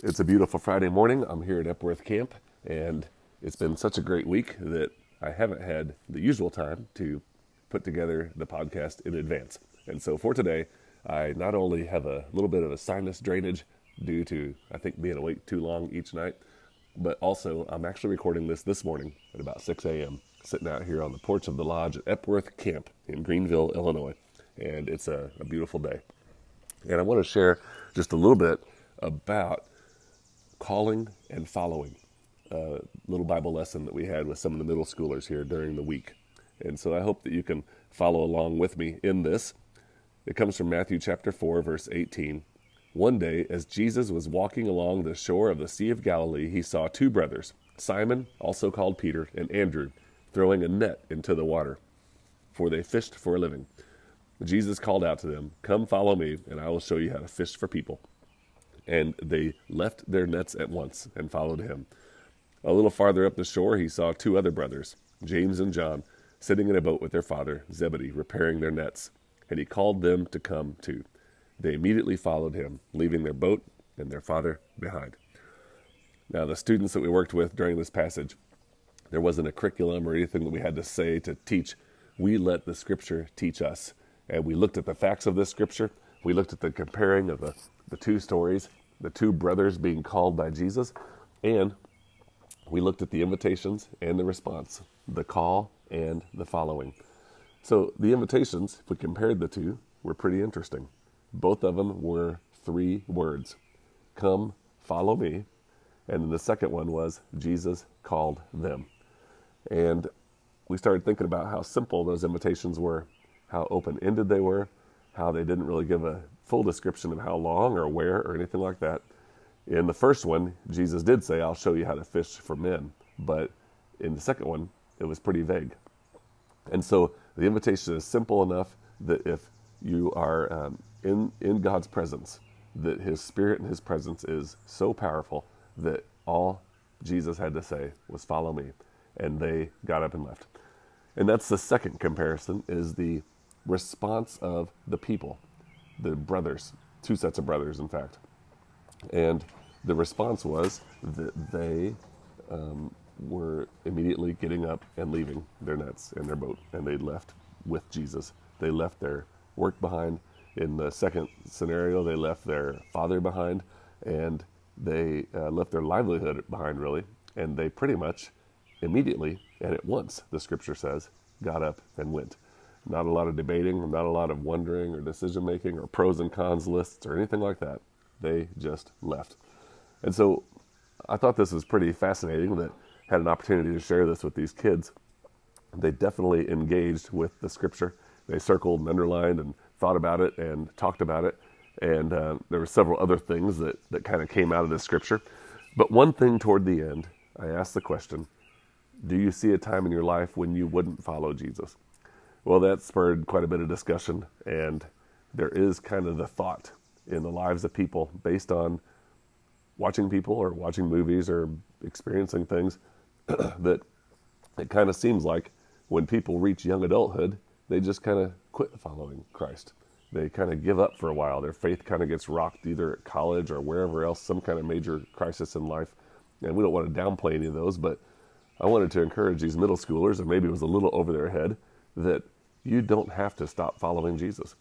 It's a beautiful Friday morning. I'm here at Epworth Camp, and it's been such a great week that I haven't had the usual time to put together the podcast in advance. And so for today, I not only have a little bit of a sinus drainage due to, I think, being awake too long each night, but also I'm actually recording this this morning at about 6 a.m., sitting out here on the porch of the lodge at Epworth Camp in Greenville, Illinois. And it's a, a beautiful day. And I want to share just a little bit about calling and following. A little Bible lesson that we had with some of the middle schoolers here during the week. And so I hope that you can follow along with me in this. It comes from Matthew chapter 4, verse 18. One day, as Jesus was walking along the shore of the Sea of Galilee, he saw two brothers, Simon, also called Peter, and Andrew, throwing a net into the water, for they fished for a living. Jesus called out to them, Come follow me, and I will show you how to fish for people and they left their nets at once and followed him. A little farther up the shore, he saw two other brothers, James and John, sitting in a boat with their father, Zebedee, repairing their nets, and he called them to come too. They immediately followed him, leaving their boat and their father behind. Now, the students that we worked with during this passage, there wasn't a curriculum or anything that we had to say to teach. We let the scripture teach us. And we looked at the facts of this scripture. We looked at the comparing of the, the two stories the two brothers being called by Jesus, and we looked at the invitations and the response, the call and the following. So the invitations, if we compared the two, were pretty interesting. Both of them were three words Come, follow me. And then the second one was Jesus called them. And we started thinking about how simple those invitations were, how open ended they were, how they didn't really give a full description of how long or where or anything like that. In the first one, Jesus did say, I'll show you how to fish for men. But in the second one, it was pretty vague. And so the invitation is simple enough that if you are um, in, in God's presence, that his spirit and his presence is so powerful that all Jesus had to say was follow me and they got up and left and that's the second comparison is the response of the people the brothers, two sets of brothers, in fact. And the response was that they um, were immediately getting up and leaving their nets and their boat, and they left with Jesus. They left their work behind. In the second scenario, they left their father behind, and they uh, left their livelihood behind, really. And they pretty much immediately and at once, the scripture says, got up and went. Not a lot of debating, not a lot of wondering or decision making or pros and cons lists or anything like that. They just left. And so I thought this was pretty fascinating that had an opportunity to share this with these kids. They definitely engaged with the scripture. They circled and underlined and thought about it and talked about it. And uh, there were several other things that, that kind of came out of the scripture. But one thing toward the end, I asked the question Do you see a time in your life when you wouldn't follow Jesus? Well, that spurred quite a bit of discussion, and there is kind of the thought in the lives of people based on watching people or watching movies or experiencing things that it kind of seems like when people reach young adulthood, they just kind of quit following Christ. They kind of give up for a while. Their faith kind of gets rocked either at college or wherever else, some kind of major crisis in life. And we don't want to downplay any of those, but I wanted to encourage these middle schoolers, and maybe it was a little over their head, that you don't have to stop following Jesus.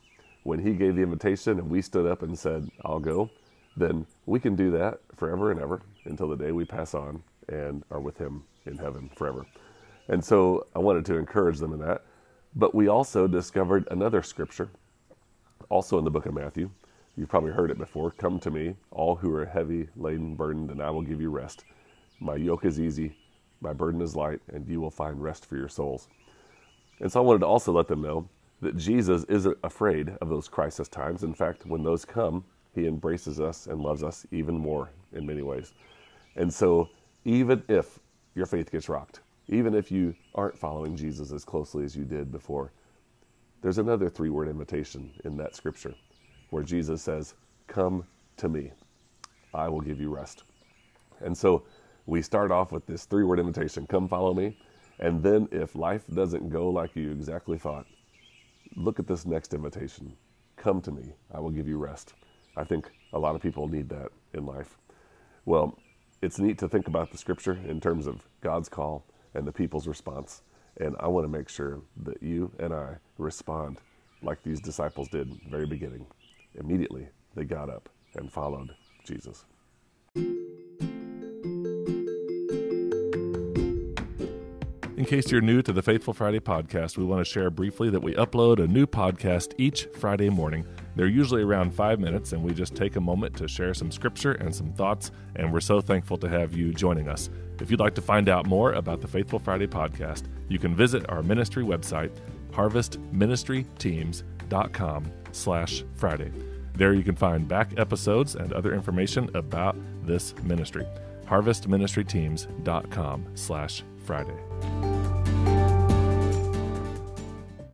When he gave the invitation and we stood up and said, I'll go, then we can do that forever and ever until the day we pass on and are with him in heaven forever. And so I wanted to encourage them in that. But we also discovered another scripture, also in the book of Matthew. You've probably heard it before. Come to me, all who are heavy laden, burdened, and I will give you rest. My yoke is easy, my burden is light, and you will find rest for your souls. And so I wanted to also let them know that Jesus isn't afraid of those crisis times. In fact, when those come, he embraces us and loves us even more in many ways. And so, even if your faith gets rocked, even if you aren't following Jesus as closely as you did before, there's another three word invitation in that scripture where Jesus says, Come to me, I will give you rest. And so we start off with this three word invitation come follow me. And then if life doesn't go like you exactly thought, look at this next invitation. Come to me. I will give you rest. I think a lot of people need that in life. Well, it's neat to think about the scripture in terms of God's call and the people's response. And I want to make sure that you and I respond like these disciples did very beginning. Immediately, they got up and followed Jesus. In case you're new to the Faithful Friday podcast, we want to share briefly that we upload a new podcast each Friday morning. They're usually around five minutes, and we just take a moment to share some scripture and some thoughts, and we're so thankful to have you joining us. If you'd like to find out more about the Faithful Friday podcast, you can visit our ministry website, harvestministryteams.com slash Friday. There you can find back episodes and other information about this ministry. harvestministryteams.com slash Friday.